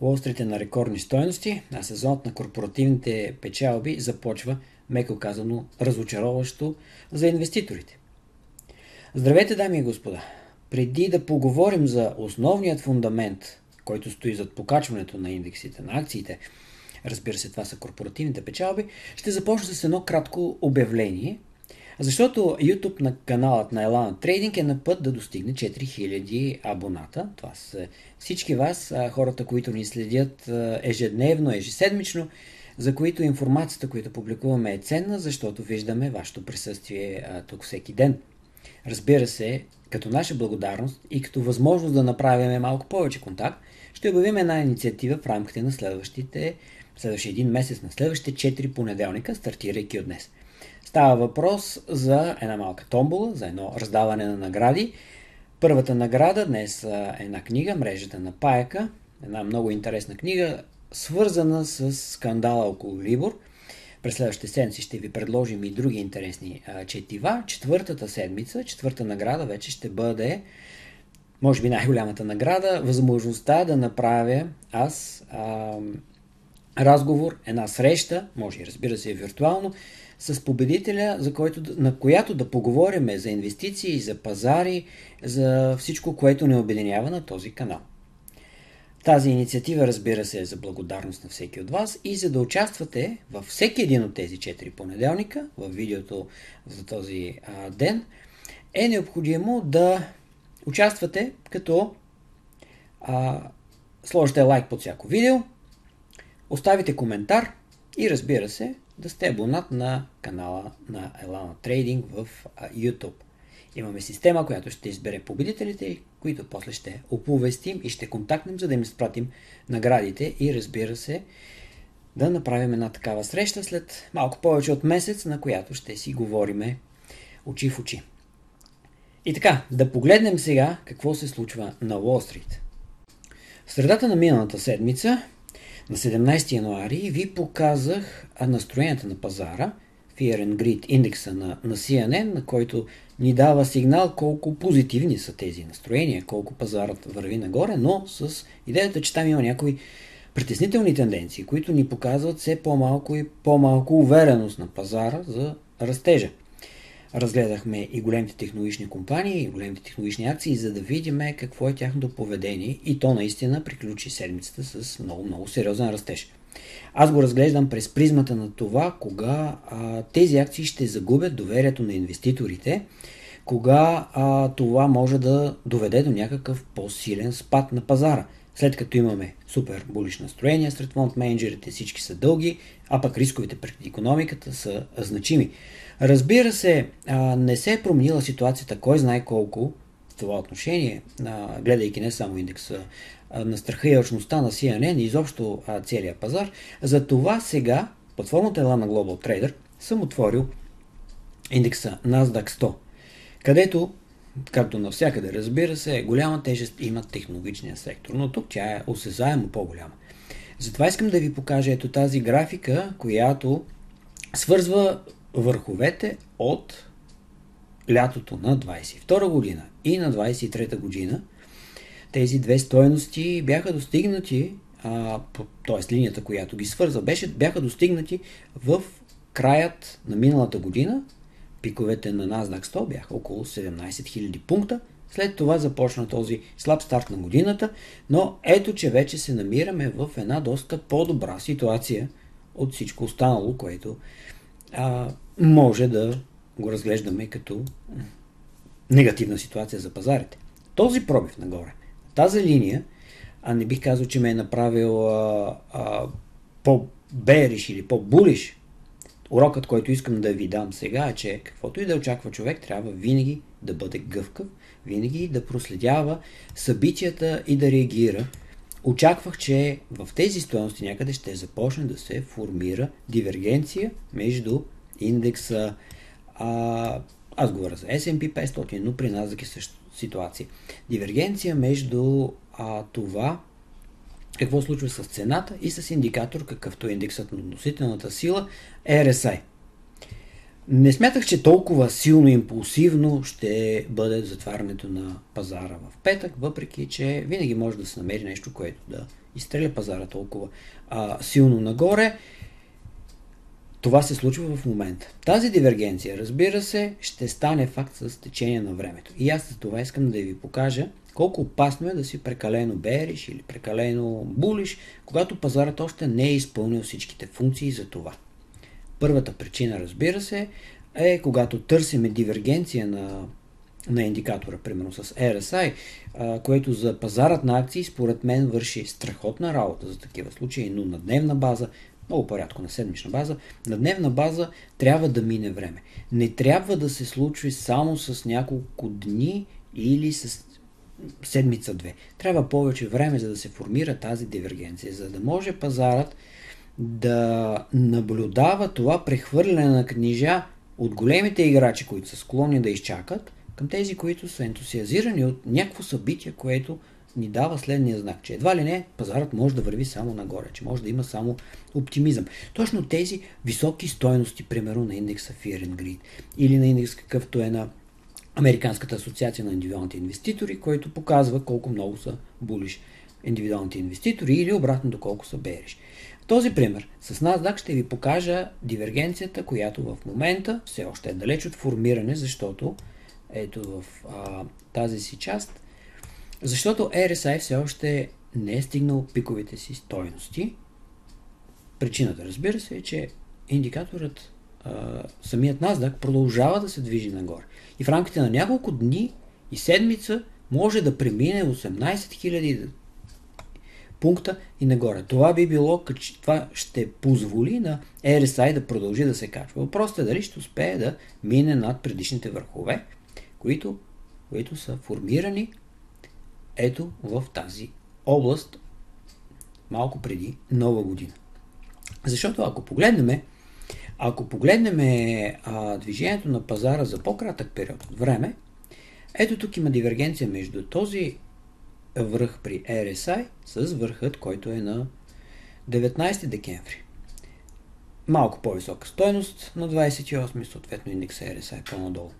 Уолстрит е на рекордни стоености, а сезонът на корпоративните печалби започва, меко казано, разочароващо за инвеститорите. Здравейте, дами и господа! Преди да поговорим за основният фундамент, който стои зад покачването на индексите на акциите, разбира се, това са корпоративните печалби, ще започна с едно кратко обявление, защото YouTube на каналът на Elana Trading е на път да достигне 4000 абоната. Това са всички вас, хората, които ни следят ежедневно, ежеседмично, за които информацията, която публикуваме е ценна, защото виждаме вашето присъствие тук всеки ден. Разбира се, като наша благодарност и като възможност да направим малко повече контакт, ще обявим една инициатива в рамките на следващите, следващия един месец, на следващите 4 понеделника, стартирайки от днес. Става въпрос за една малка томбола, за едно раздаване на награди. Първата награда днес е една книга, Мрежата на Паяка, една много интересна книга, свързана с скандала около Либор – през следващите седмици ще ви предложим и други интересни четива. Четвъртата седмица, четвърта награда вече ще бъде, може би най-голямата награда, възможността да направя аз а, разговор, една среща, може и разбира се виртуално, с победителя, за който, на която да поговорим за инвестиции, за пазари, за всичко, което не обединява на този канал. Тази инициатива, разбира се, е за благодарност на всеки от вас и за да участвате във всеки един от тези 4 понеделника, в видеото за този а, ден, е необходимо да участвате като а, сложите лайк под всяко видео, оставите коментар и разбира се, да сте абонат на канала на Elana Trading в YouTube. Имаме система, която ще избере победителите, които после ще оповестим и ще контактнем, за да им изпратим наградите и разбира се, да направим една такава среща след малко повече от месец, на която ще си говориме очи в очи. И така, да погледнем сега какво се случва на Уолл Стрит. В средата на миналата седмица, на 17 януари, ви показах настроенията на пазара – Fear and Greed индекса на, на CNN, на който ни дава сигнал колко позитивни са тези настроения, колко пазарът върви нагоре, но с идеята, че там има някои притеснителни тенденции, които ни показват все по-малко и по-малко увереност на пазара за растежа. Разгледахме и големите технологични компании, и големите технологични акции, за да видим какво е тяхното поведение и то наистина приключи седмицата с много, много сериозен растеж. Аз го разглеждам през призмата на това, кога а, тези акции ще загубят доверието на инвеститорите, кога а, това може да доведе до някакъв по-силен спад на пазара. След като имаме супер булиш настроение сред фонд менеджерите, всички са дълги, а пък рисковете пред економиката са значими. Разбира се, а, не се е променила ситуацията, кой знае колко в това отношение, а, гледайки не само индекса на страха и очността на CNN и изобщо целият пазар. За това сега, платформата Elana Global Trader, съм отворил индекса NASDAQ 100, където, както навсякъде разбира се, голяма тежест има технологичния сектор, но тук тя е осезаемо по-голяма. Затова искам да ви покажа ето тази графика, която свързва върховете от лятото на 22 година и на 23 година – тези две стоености бяха достигнати, т.е. линията, която ги свърза, беше, бяха достигнати в краят на миналата година. Пиковете на NASDAQ 100 бяха около 17 000 пункта. След това започна този слаб старт на годината, но ето, че вече се намираме в една доста по-добра ситуация от всичко останало, което а, може да го разглеждаме като негативна ситуация за пазарите. Този пробив нагоре тази линия, а не бих казал, че ме е направил а, а, по-бериш или по-булиш, урокът, който искам да ви дам сега е, че каквото и да очаква човек, трябва винаги да бъде гъвкав, винаги да проследява събитията и да реагира. Очаквах, че в тези стоености някъде ще започне да се формира дивергенция между индекса, а, аз говоря за S&P 500, но при нас е също ситуация. Дивергенция между а, това, какво случва с цената и с индикатор, какъвто е индексът на относителната сила RSI. Не смятах, че толкова силно импулсивно ще бъде затварянето на пазара в петък, въпреки че винаги може да се намери нещо, което да изстреля пазара толкова а, силно нагоре. Това се случва в момента. Тази дивергенция, разбира се, ще стане факт с течение на времето. И аз за това искам да ви покажа колко опасно е да си прекалено бериш или прекалено булиш, когато пазарът още не е изпълнил всичките функции за това. Първата причина, разбира се, е когато търсиме дивергенция на, на индикатора, примерно с RSI, а, което за пазарът на акции според мен върши страхотна работа за такива случаи, но на дневна база, много порядко на седмична база, на дневна база трябва да мине време. Не трябва да се случи само с няколко дни или с седмица-две. Трябва повече време, за да се формира тази дивергенция, за да може пазарът да наблюдава това прехвърляне на книжа от големите играчи, които са склонни да изчакат, към тези, които са ентусиазирани от някакво събитие, което ни дава следния знак, че едва ли не пазарът може да върви само нагоре, че може да има само оптимизъм. Точно тези високи стойности, примерно на индекса Fear and Greed или на индекс какъвто е на Американската асоциация на индивидуалните инвеститори, който показва колко много са булиш индивидуалните инвеститори или обратно колко са бериш. Този пример с NASDAQ ще ви покажа дивергенцията, която в момента все още е далеч от формиране, защото ето в а, тази си част, защото RSI все още не е стигнал пиковите си стойности. Причината, разбира се, е, че индикаторът, а, самият NASDAQ, продължава да се движи нагоре. И в рамките на няколко дни и седмица може да премине 18 000 пункта и нагоре. Това би било, това ще позволи на RSI да продължи да се качва. Въпросът е дали ще успее да мине над предишните върхове, които, които са формирани ето в тази област малко преди нова година. Защото ако погледнем ако погледнем а, движението на пазара за по-кратък период от време, ето тук има дивергенция между този връх при RSI с върхът, който е на 19 декември. Малко по-висока стойност на 28, съответно индекса RSI по-надолу.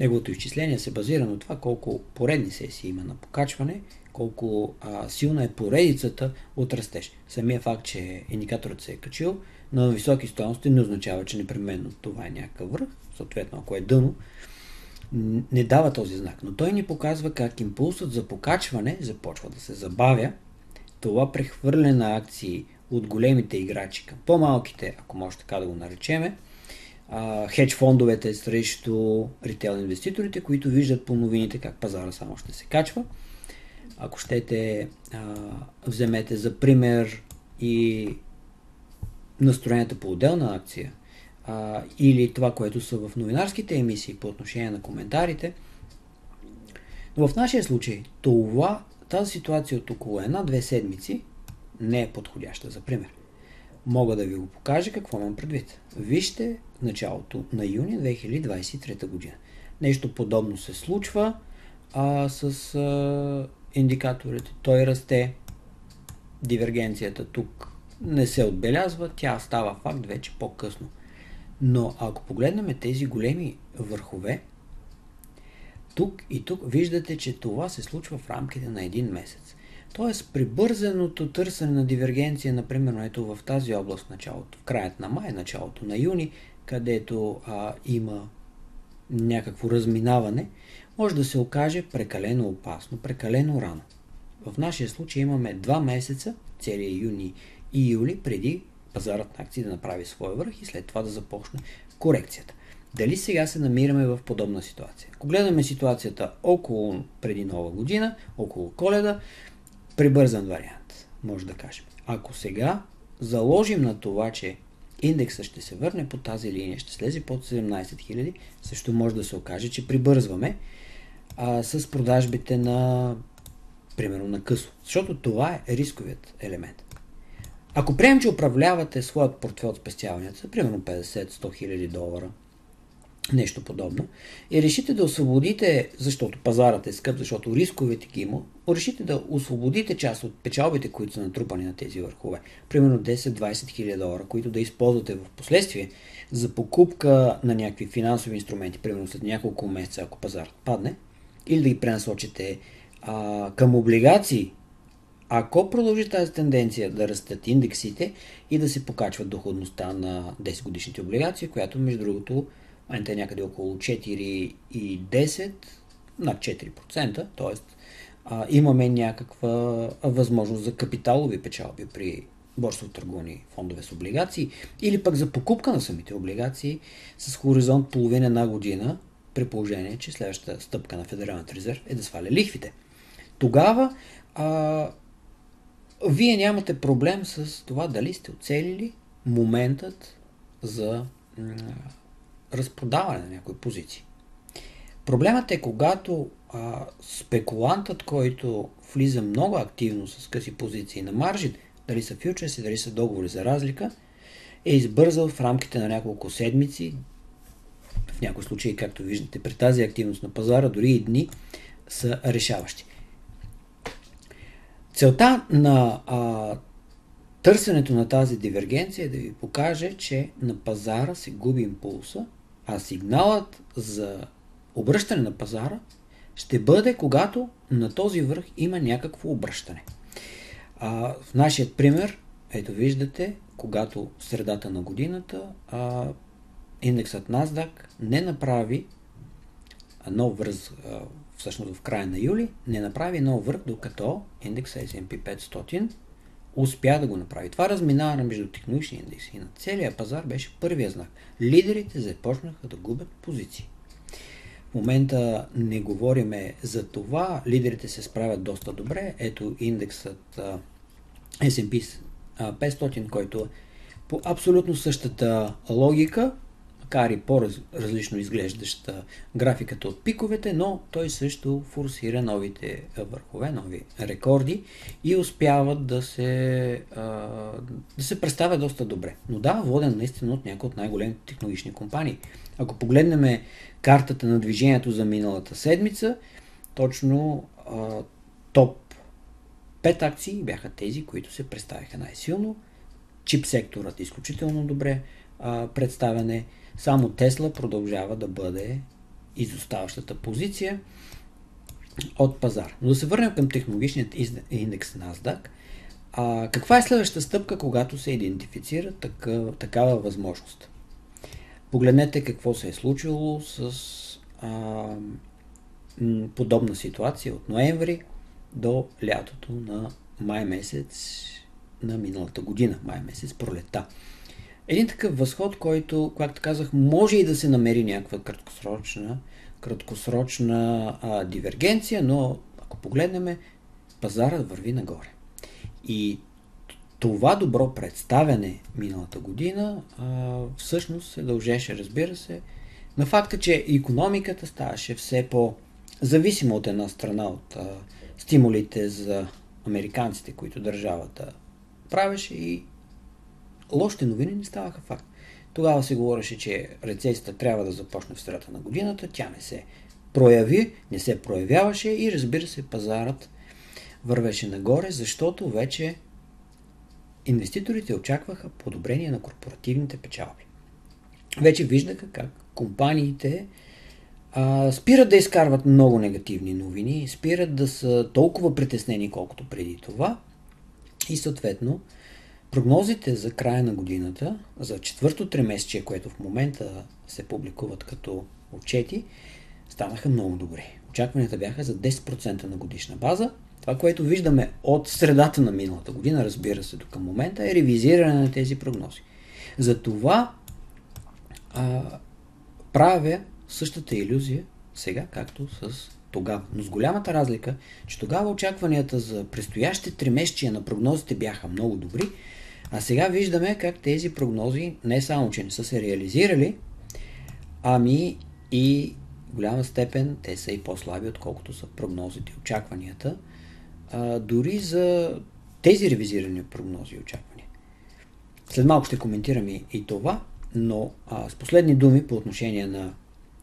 Неговото изчисление се базира на това колко поредни сесии има на покачване, колко а, силна е поредицата от растеж. Самия факт, че индикаторът се е качил на високи стоености не означава, че непременно това е някакъв връх. Съответно, ако е дъно, не дава този знак. Но той ни показва как импулсът за покачване започва да се забавя. Това прехвърляне на акции от големите играчи към по-малките, ако може така да го наречеме, хедж фондовете срещу ритейл инвеститорите, които виждат по новините как пазара само ще се качва. Ако щете, а, вземете за пример и настроенията по отделна акция а, или това, което са в новинарските емисии по отношение на коментарите. Но в нашия случай това, тази ситуация от около една-две седмици не е подходяща за пример. Мога да ви го покажа какво имам предвид. Вижте началото на юни 2023 година. Нещо подобно се случва а, с а, индикаторите. Той расте. Дивергенцията тук не се отбелязва, тя става факт вече по-късно. Но ако погледнем тези големи върхове, тук и тук виждате, че това се случва в рамките на един месец. Тоест, прибързаното търсене на дивергенция, например, ето в тази област, началото, в краят на май, началото на юни, където а, има някакво разминаване, може да се окаже прекалено опасно, прекалено рано. В нашия случай имаме два месеца, целият юни и юли, преди пазарът на акции да направи своя върх и след това да започне корекцията. Дали сега се намираме в подобна ситуация? Ако гледаме ситуацията около преди нова година, около коледа, прибързан вариант, може да кажем. Ако сега заложим на това, че индекса ще се върне по тази линия, ще слезе под 17 000, също може да се окаже, че прибързваме а, с продажбите на примерно на късо. Защото това е рисковият елемент. Ако приемем, че управлявате своят портфел от спестяванията, примерно 50-100 хиляди долара, нещо подобно, и решите да освободите, защото пазарът е скъп, защото рисковете ги има, решите да освободите част от печалбите, които са натрупани на тези върхове, примерно 10-20 хиляди долара, които да използвате в последствие за покупка на някакви финансови инструменти, примерно след няколко месеца, ако пазарът падне, или да ги пренасочите а, към облигации, ако продължи тази тенденция да растат индексите и да се покачва доходността на 10 годишните облигации, която между другото момента е някъде около 4 и 10, над 4%, т.е. имаме някаква възможност за капиталови печалби при борсово търговани фондове с облигации или пък за покупка на самите облигации с хоризонт половина на година, при положение, че следващата стъпка на Федералната резерв е да сваля лихвите. Тогава а, вие нямате проблем с това дали сте оцелили моментът за разпродаване на някои позиции. Проблемът е когато а, спекулантът, който влиза много активно с къси позиции на маржин, дали са фьючерси, дали са договори за разлика, е избързал в рамките на няколко седмици, в някои случаи, както виждате, при тази активност на пазара, дори и дни, са решаващи. Целта на а, търсенето на тази дивергенция е да ви покаже, че на пазара се губи импулса а сигналът за обръщане на пазара ще бъде, когато на този върх има някакво обръщане. А, в нашия пример, ето виждате, когато в средата на годината а, индексът NASDAQ не направи нов връз, а, всъщност в края на юли, не направи нов върх, докато индекса S&P 500 успя да го направи. Това разминаване между технологичния индекс и на целия пазар беше първия знак. Лидерите започнаха да губят позиции. В момента не говориме за това. Лидерите се справят доста добре. Ето индексът S&P 500, който по абсолютно същата логика макар по-различно изглеждаща графиката от пиковете, но той също форсира новите върхове, нови рекорди и успяват да се, да се представя доста добре. Но да, воден наистина от някои от най-големите технологични компании. Ако погледнем картата на движението за миналата седмица, точно топ 5 акции бяха тези, които се представиха най-силно. Чип секторът изключително добре представяне. Само Тесла продължава да бъде изоставащата позиция от пазар. Но да се върнем към технологичният индекс NASDAQ. А, каква е следващата стъпка, когато се идентифицира такава, такава възможност? Погледнете какво се е случило с а, подобна ситуация от ноември до лятото на май месец на миналата година, май месец пролета един такъв възход, който, както казах, може и да се намери някаква краткосрочна, краткосрочна а, дивергенция, но ако погледнем, пазарът върви нагоре. И това добро представяне миналата година а, всъщност се дължеше, разбира се, на факта, че економиката ставаше все по-зависима от една страна от а, стимулите за американците, които държавата правеше и лошите новини не ставаха факт. Тогава се говореше, че рецесията трябва да започне в средата на годината, тя не се прояви, не се проявяваше и разбира се пазарът вървеше нагоре, защото вече инвеститорите очакваха подобрение на корпоративните печалби. Вече виждаха как компаниите а, спират да изкарват много негативни новини, спират да са толкова притеснени, колкото преди това и съответно Прогнозите за края на годината, за четвърто тримесечие, което в момента се публикуват като отчети, станаха много добри. Очакванията бяха за 10% на годишна база. Това, което виждаме от средата на миналата година, разбира се, до към момента, е ревизиране на тези прогнози. Затова а, правя същата иллюзия сега, както с тогава. Но с голямата разлика, че тогава очакванията за предстоящите тримесечия на прогнозите бяха много добри, а сега виждаме как тези прогнози не само, че не са се реализирали, ами и в голяма степен те са и по-слаби, отколкото са прогнозите и очакванията. А, дори за тези ревизирани прогнози и очаквания. След малко ще коментирам и, и това, но а, с последни думи по отношение на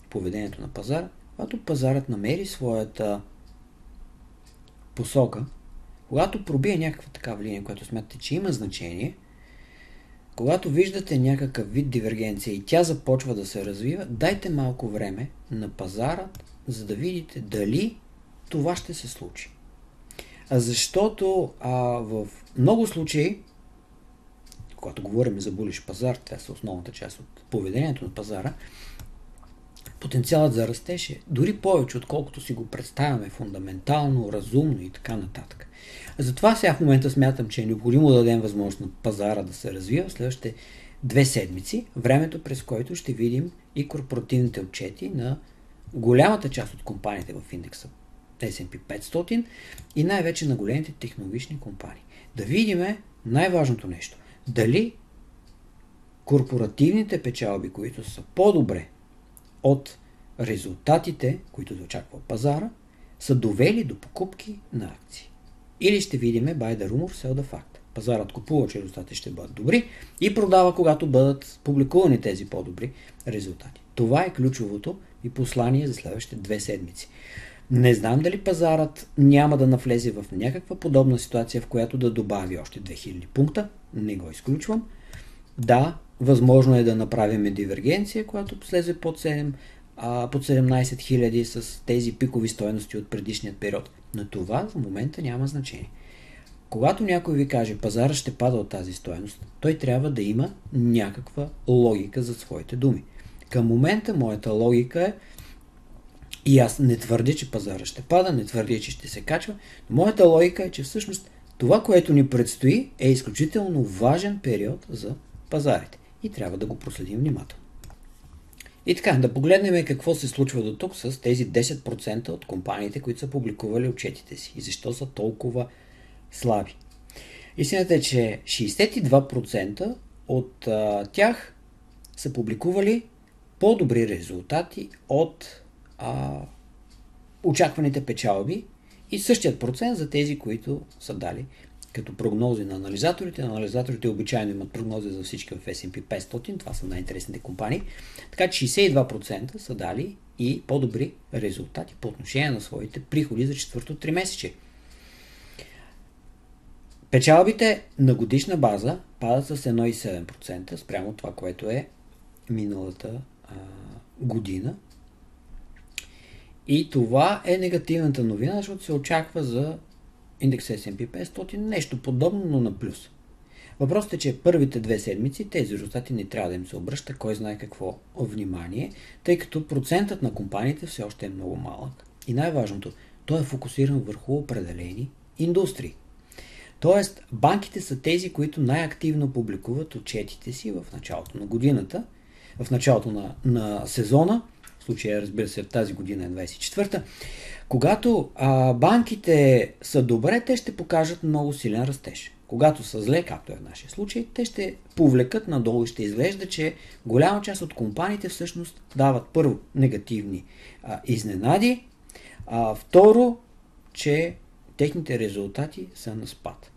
поведението на пазара, когато пазарът намери своята посока, когато пробие някаква такава линия, която смятате, че има значение, когато виждате някакъв вид дивергенция и тя започва да се развива, дайте малко време на пазара, за да видите дали това ще се случи. Защото а, в много случаи, когато говорим за булиш пазар, това е основната част от поведението на пазара, потенциалът за растеж е дори повече, отколкото си го представяме фундаментално, разумно и така нататък. Затова сега в момента смятам, че е необходимо да дадем възможност на пазара да се развива в следващите две седмици, времето през което ще видим и корпоративните отчети на голямата част от компаниите в индекса S&P 500 и най-вече на големите технологични компании. Да видим най-важното нещо. Дали корпоративните печалби, които са по-добре от резултатите, които очаква пазара, са довели до покупки на акции. Или ще видим buy the rumor, sell the fact. Пазарът купува, че резултатите ще бъдат добри и продава, когато бъдат публикувани тези по-добри резултати. Това е ключовото и послание за следващите две седмици. Не знам дали пазарът няма да навлезе в някаква подобна ситуация, в която да добави още 2000 пункта. Не го изключвам. Да, възможно е да направим дивергенция, която слезе под 7, а, под 17 000 с тези пикови стоености от предишният период. Но това в момента няма значение. Когато някой ви каже пазара ще пада от тази стоеност, той трябва да има някаква логика за своите думи. Към момента моята логика е и аз не твърдя, че пазара ще пада, не твърдя, че ще се качва, но моята логика е, че всъщност това, което ни предстои, е изключително важен период за пазарите и трябва да го проследим внимателно. И така, да погледнем какво се случва до тук с тези 10% от компаниите, които са публикували отчетите си и защо са толкова слаби. Истината е, че 62% от а, тях са публикували по-добри резултати от а, очакваните печалби и същият процент за тези, които са дали като прогнози на анализаторите. Анализаторите обичайно имат прогнози за всички в S&P 500, това са най-интересните компании. Така че 62% са дали и по-добри резултати по отношение на своите приходи за четвърто 3 месече. Печалбите на годишна база падат с 1,7% спрямо това, което е миналата а, година. И това е негативната новина, защото се очаква за индекс S&P 500 нещо подобно, но на плюс. Въпросът е, че първите две седмици тези резултати не трябва да им се обръща кой знае какво внимание, тъй като процентът на компаниите все още е много малък. И най-важното, той е фокусиран върху определени индустрии. Тоест, банките са тези, които най-активно публикуват отчетите си в началото на годината, в началото на, на сезона, в случая, разбира се, тази година е 24-та, когато а, банките са добре, те ще покажат много силен растеж. Когато са зле, както е в нашия случай, те ще повлекат надолу и ще изглежда, че голяма част от компаниите всъщност дават първо негативни а, изненади, а второ, че техните резултати са на спад.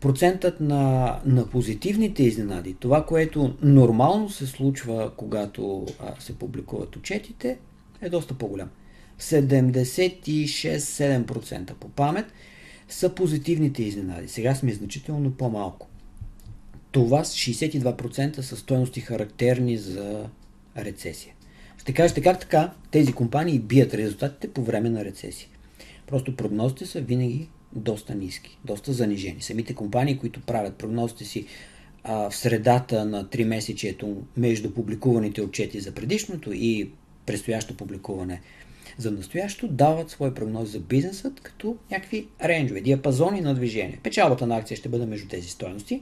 Процентът на, на позитивните изненади, това, което нормално се случва, когато а, се публикуват отчетите, е доста по-голям. 76-7% по памет са позитивните изненади. Сега сме значително по-малко. Това с 62% са стоености характерни за рецесия. Ще кажете как така тези компании бият резултатите по време на рецесия. Просто прогнозите са винаги доста ниски, доста занижени. Самите компании, които правят прогнозите си а, в средата на 3 месечието между публикуваните отчети за предишното и предстоящо публикуване за настоящо дават свои прогнози за бизнесът като някакви рейнджове, диапазони на движение. Печалбата на акция ще бъде между тези стоености.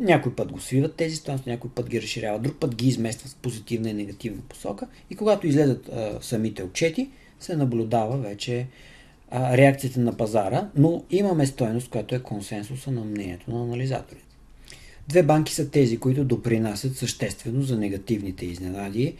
Някой път го свиват тези стоености, някой път ги разширяват, друг път ги изместват в позитивна и негативна посока. И когато излезат а, самите отчети, се наблюдава вече а, реакцията на пазара, но имаме стоеност, която е консенсуса на мнението на анализаторите. Две банки са тези, които допринасят съществено за негативните изненади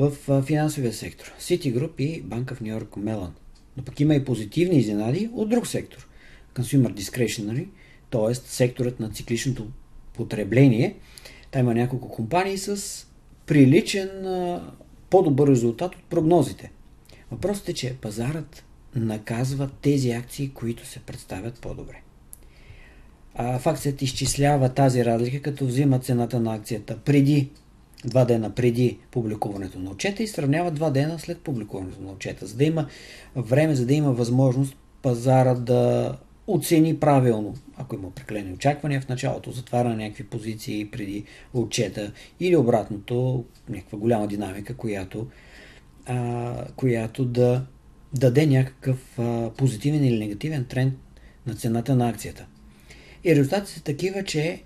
в финансовия сектор. Citigroup и Банка в Нью Йорк Мелан. Но пък има и позитивни изненади от друг сектор. Consumer Discretionary, т.е. секторът на цикличното потребление. Там има няколко компании с приличен по-добър резултат от прогнозите. Въпросът е, че пазарът наказва тези акции, които се представят по-добре. А факцията изчислява тази разлика, като взима цената на акцията преди два дена преди публикуването на отчета и сравнява два дена след публикуването на отчета, за да има време, за да има възможност пазара да оцени правилно, ако има определени очаквания в началото, затваря на някакви позиции преди отчета или обратното, някаква голяма динамика, която, а, която да даде някакъв а, позитивен или негативен тренд на цената на акцията. И резултатите са такива, че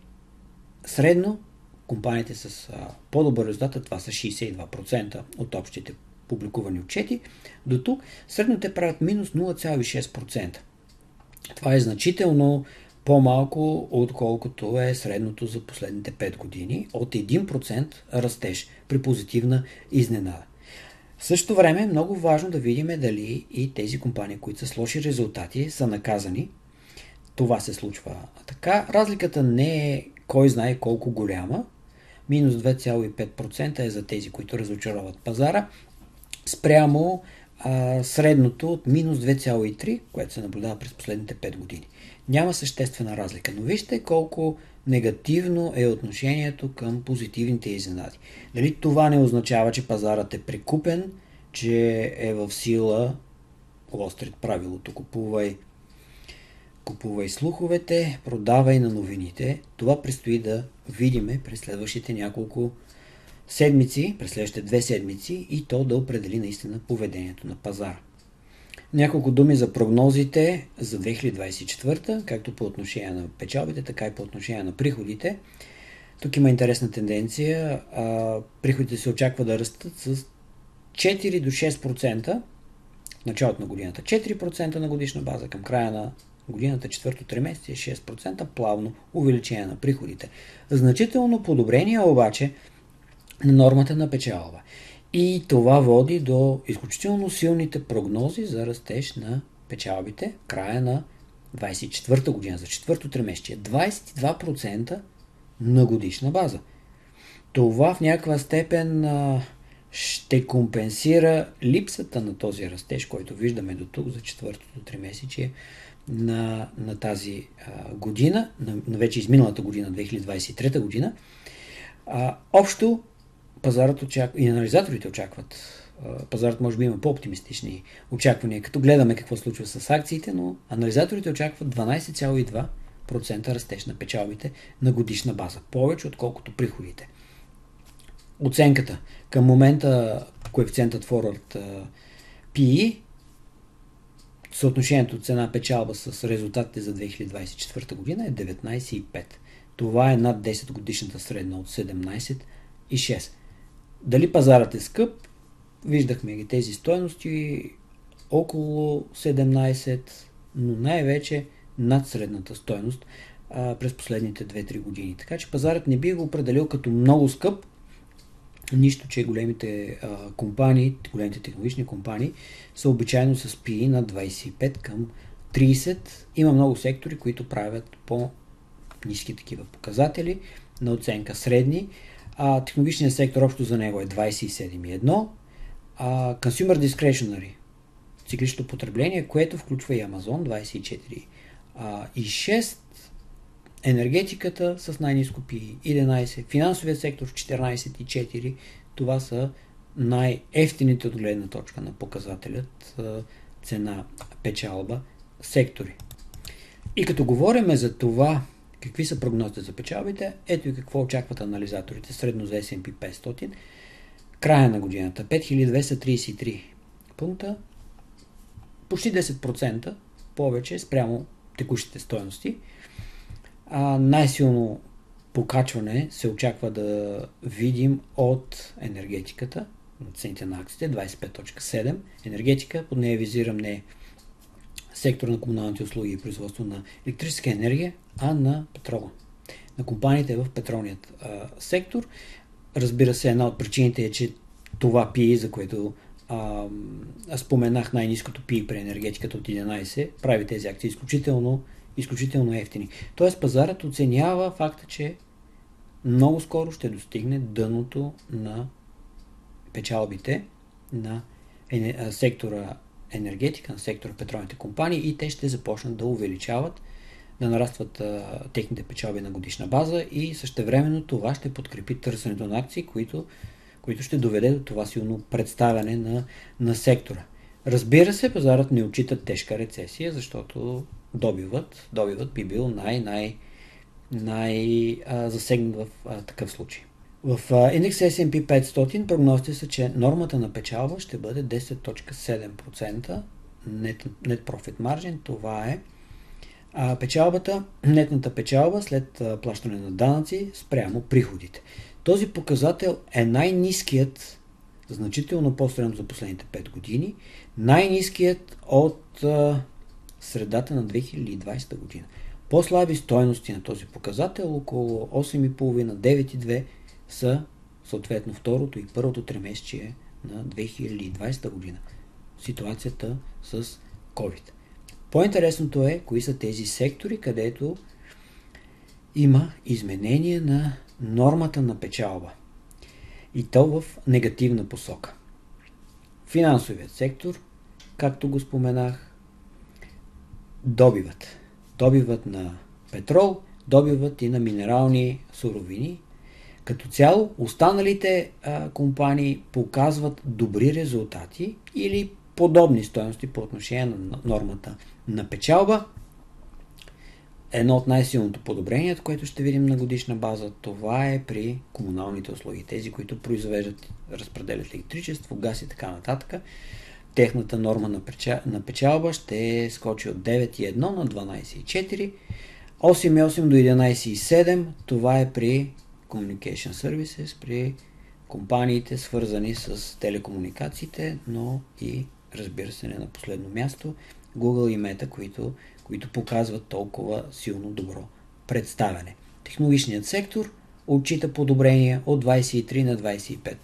средно компаниите с по-добър резултат, това са 62% от общите публикувани отчети, до тук средно те правят минус 0,6%. Това е значително по-малко, отколкото е средното за последните 5 години, от 1% растеж при позитивна изненада. В същото време е много важно да видим дали и тези компании, които са с лоши резултати, са наказани. Това се случва така. Разликата не е кой знае колко голяма. Минус 2,5% е за тези, които разочароват пазара. Спрямо а, средното от минус 2,3, което се наблюдава през последните 5 години. Няма съществена разлика, но вижте колко негативно е отношението към позитивните изненади. Дали това не означава, че пазарът е прекупен, че е в сила Уолстрит правилото купувай, купувай слуховете, продавай на новините. Това предстои да видиме през следващите няколко седмици, през следващите две седмици и то да определи наистина поведението на пазара. Няколко думи за прогнозите за 2024, както по отношение на печалбите, така и по отношение на приходите. Тук има интересна тенденция. приходите се очаква да растат с 4 до 6% в началото на годината. 4% на годишна база към края на годината, четвърто тримесечие 6% плавно увеличение на приходите. Значително подобрение обаче на нормата на печалба. И това води до изключително силните прогнози за растеж на печалбите в края на 24-та година, за четвърто тримесечие. 22% на годишна база. Това в някаква степен ще компенсира липсата на този растеж, който виждаме до тук за четвъртото тримесечие на, на тази а, година, на, на вече изминалата година, 2023 година. А, общо пазарът очаква, и анализаторите очакват, пазарът може би има по-оптимистични очаквания, като гледаме какво случва с акциите, но анализаторите очакват 12,2% растеж на печалбите на годишна база, повече отколкото приходите. Оценката към момента коефициентът Forward PE съотношението цена-печалба с резултатите за 2024 година е 19,5. Това е над 10 годишната средна от 17,6. Дали пазарът е скъп? Виждахме ги тези стоености около 17, но най-вече над средната стоеност през последните 2-3 години. Така че пазарът не би го определил като много скъп, нищо, че големите а, компании, големите технологични компании са обичайно с PI на 25 към 30. Има много сектори, които правят по-низки такива показатели на оценка средни. А, технологичният сектор общо за него е 27,1. А, consumer discretionary, циклично потребление, което включва и Amazon 24 а, и 6, енергетиката с най-низко PI 11, финансовият сектор 14,4. Това са най-ефтините от гледна точка на показателят цена печалба сектори. И като говорим за това Какви са прогнозите за печалбите? Ето и какво очакват анализаторите средно за S&P 500. Края на годината 5233 пункта, почти 10% повече спрямо текущите стоености. Най-силно покачване се очаква да видим от енергетиката, от цените на акциите, 25.7. Енергетика, под нея визирам не сектор на комуналните услуги и производство на електрическа енергия, а на петрола. На компаниите в петролният а, сектор. Разбира се, една от причините е, че това PI, за което а, споменах най-низкото PI при енергетиката от 11, прави тези акции изключително, изключително ефтини. Тоест пазарът оценява факта, че много скоро ще достигне дъното на печалбите на сектора енергетика, на сектора петролните компании и те ще започнат да увеличават, да нарастват а, техните печалби на годишна база и същевременно това ще подкрепи търсенето на акции, които, които ще доведе до това силно представяне на, на сектора. Разбира се, пазарът не отчита тежка рецесия, защото добивът, добивът би бил най-най най-засегнат в а, такъв случай. В индекс S&P 500 прогнозите са, че нормата на печалба ще бъде 10.7% net, net profit margin. Това е а, печалбата, нетната печалба след плащане на данъци спрямо приходите. Този показател е най-низкият, значително по-средно за последните 5 години, най-низкият от а, средата на 2020 година. По-слаби стоености на този показател, около 8,5-9,2 са съответно второто и първото тримесечие на 2020 година. Ситуацията с COVID. По-интересното е, кои са тези сектори, където има изменение на нормата на печалба. И то в негативна посока. Финансовият сектор, както го споменах, добиват. Добиват на петрол, добиват и на минерални суровини като цяло, останалите а, компании показват добри резултати или подобни стоености по отношение на нормата на печалба. Едно от най-силното подобрението, което ще видим на годишна база, това е при комуналните услуги. Тези, които произвеждат, разпределят електричество, газ и така нататък. Техната норма на печалба ще скочи от 9,1 на 12,4. 8,8 до 11,7. Това е при Communication Services при компаниите, свързани с телекомуникациите, но и, разбира се, не на последно място, Google и Meta, които, които показват толкова силно добро представяне. Технологичният сектор отчита подобрение от 23 на 25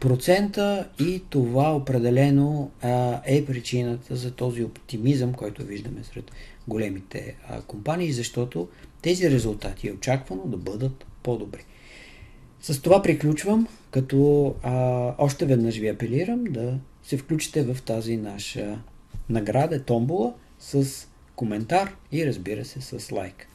процента и това определено а, е причината за този оптимизъм, който виждаме сред големите а, компании, защото тези резултати е очаквано да бъдат по-добри. С това приключвам, като а, още веднъж ви апелирам да се включите в тази наша награда, томбола, с коментар и разбира се с лайк.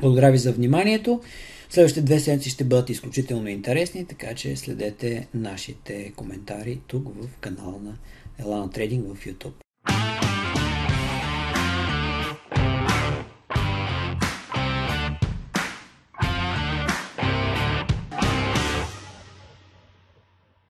Благодаря ви за вниманието. Следващите две седмици ще бъдат изключително интересни, така че следете нашите коментари тук в канала на Елана Трейдинг в YouTube.